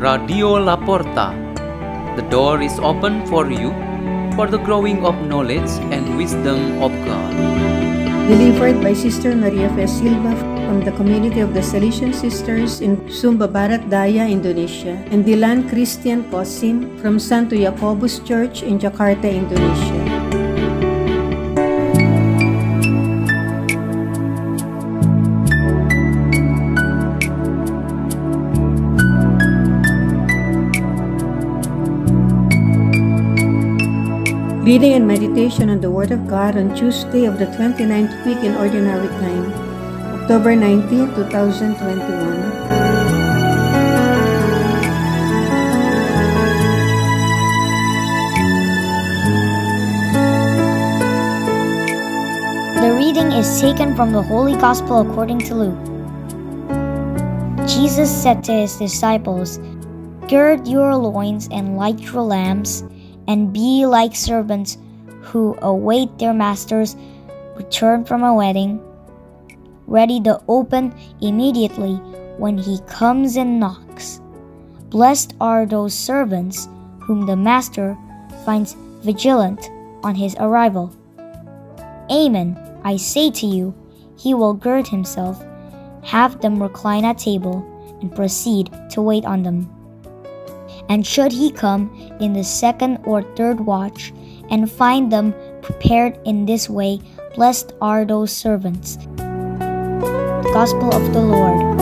Radio La Porta. The door is open for you for the growing of knowledge and wisdom of God. Delivered by Sister Maria F. Silva from the community of the Salesian Sisters in Sumba Barat Daya, Indonesia, and Dylan Christian Kosim from Santo Yakobus Church in Jakarta, Indonesia. Reading and meditation on the Word of God on Tuesday of the 29th week in Ordinary Time, October 19, 2021. The reading is taken from the Holy Gospel according to Luke. Jesus said to his disciples, Gird your loins and light your lamps, and be like servants who await their master's return from a wedding, ready to open immediately when he comes and knocks. Blessed are those servants whom the master finds vigilant on his arrival. Amen, I say to you, he will gird himself, have them recline at table, and proceed to wait on them. And should he come in the second or third watch, and find them prepared in this way, blessed are those servants. The Gospel of the Lord.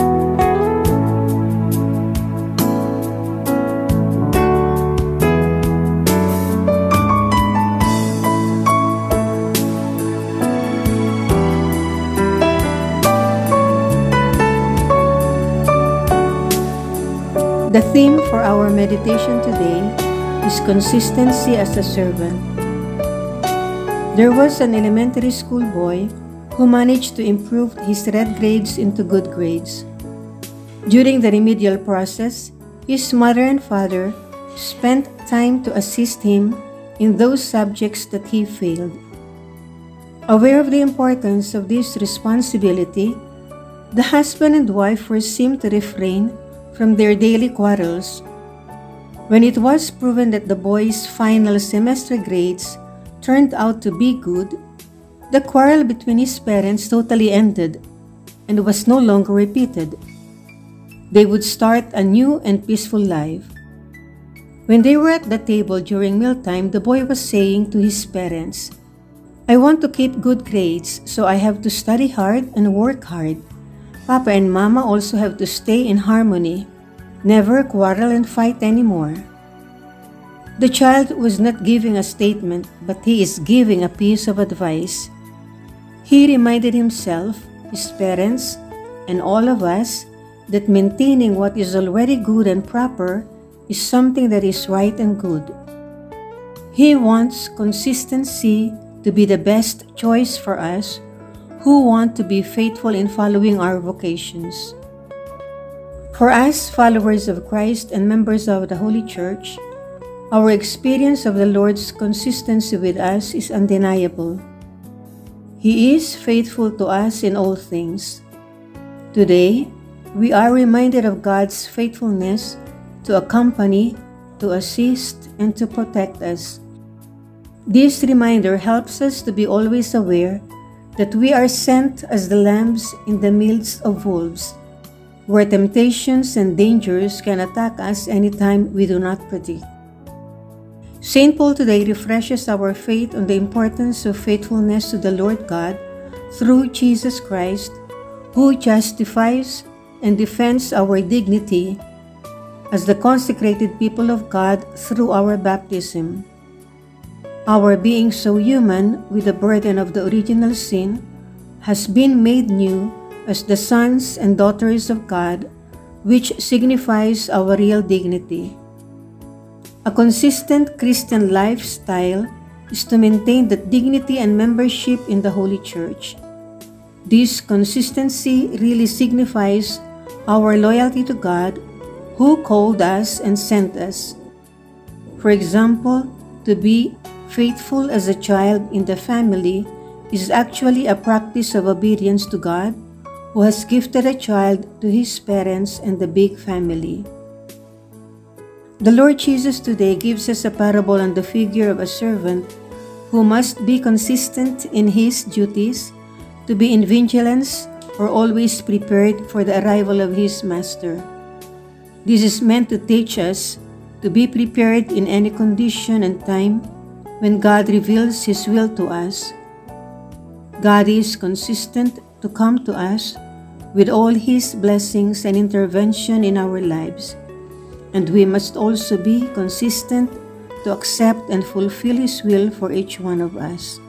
The theme for our meditation today is consistency as a servant. There was an elementary school boy who managed to improve his red grades into good grades. During the remedial process, his mother and father spent time to assist him in those subjects that he failed. Aware of the importance of this responsibility, the husband and wife were seen to refrain from their daily quarrels. When it was proven that the boy's final semester grades turned out to be good, the quarrel between his parents totally ended and was no longer repeated. They would start a new and peaceful life. When they were at the table during mealtime, the boy was saying to his parents, I want to keep good grades, so I have to study hard and work hard. Papa and Mama also have to stay in harmony, never quarrel and fight anymore. The child was not giving a statement, but he is giving a piece of advice. He reminded himself, his parents, and all of us that maintaining what is already good and proper is something that is right and good. He wants consistency to be the best choice for us who want to be faithful in following our vocations. For us, followers of Christ and members of the Holy Church, our experience of the Lord's consistency with us is undeniable. He is faithful to us in all things. Today, we are reminded of God's faithfulness to accompany, to assist, and to protect us. This reminder helps us to be always aware that we are sent as the lambs in the midst of wolves, where temptations and dangers can attack us anytime we do not predict. St. Paul today refreshes our faith on the importance of faithfulness to the Lord God through Jesus Christ, who justifies and defends our dignity as the consecrated people of God through our baptism. Our being so human with the burden of the original sin has been made new as the sons and daughters of God, which signifies our real dignity. A consistent Christian lifestyle is to maintain that dignity and membership in the Holy Church. This consistency really signifies our loyalty to God, who called us and sent us. For example, to be faithful as a child in the family is actually a practice of obedience to God, who has gifted a child to his parents and the big family. The Lord Jesus today gives us a parable on the figure of a servant who must be consistent in his duties, to be in vigilance or always prepared for the arrival of his master. This is meant to teach us to be prepared in any condition and time when God reveals his will to us. God is consistent to come to us with all his blessings and intervention in our lives and we must also be consistent to accept and fulfill His will for each one of us.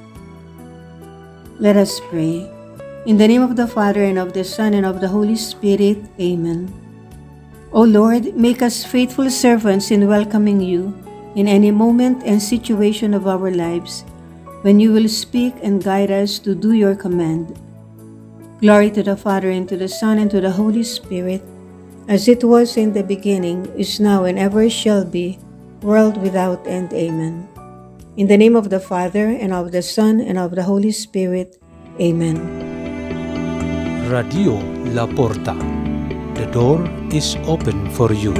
Let us pray. In the name of the Father, and of the Son, and of the Holy Spirit, Amen. O Lord, make us faithful servants in welcoming you in any moment and situation of our lives when you will speak and guide us to do your command. Glory to the Father, and to the Son, and to the Holy Spirit as it was in the beginning, is now, and ever shall be, world without end. Amen. In the name of the Father, and of the Son, and of the Holy Spirit. Amen. Radio La Porta. The door is open for you.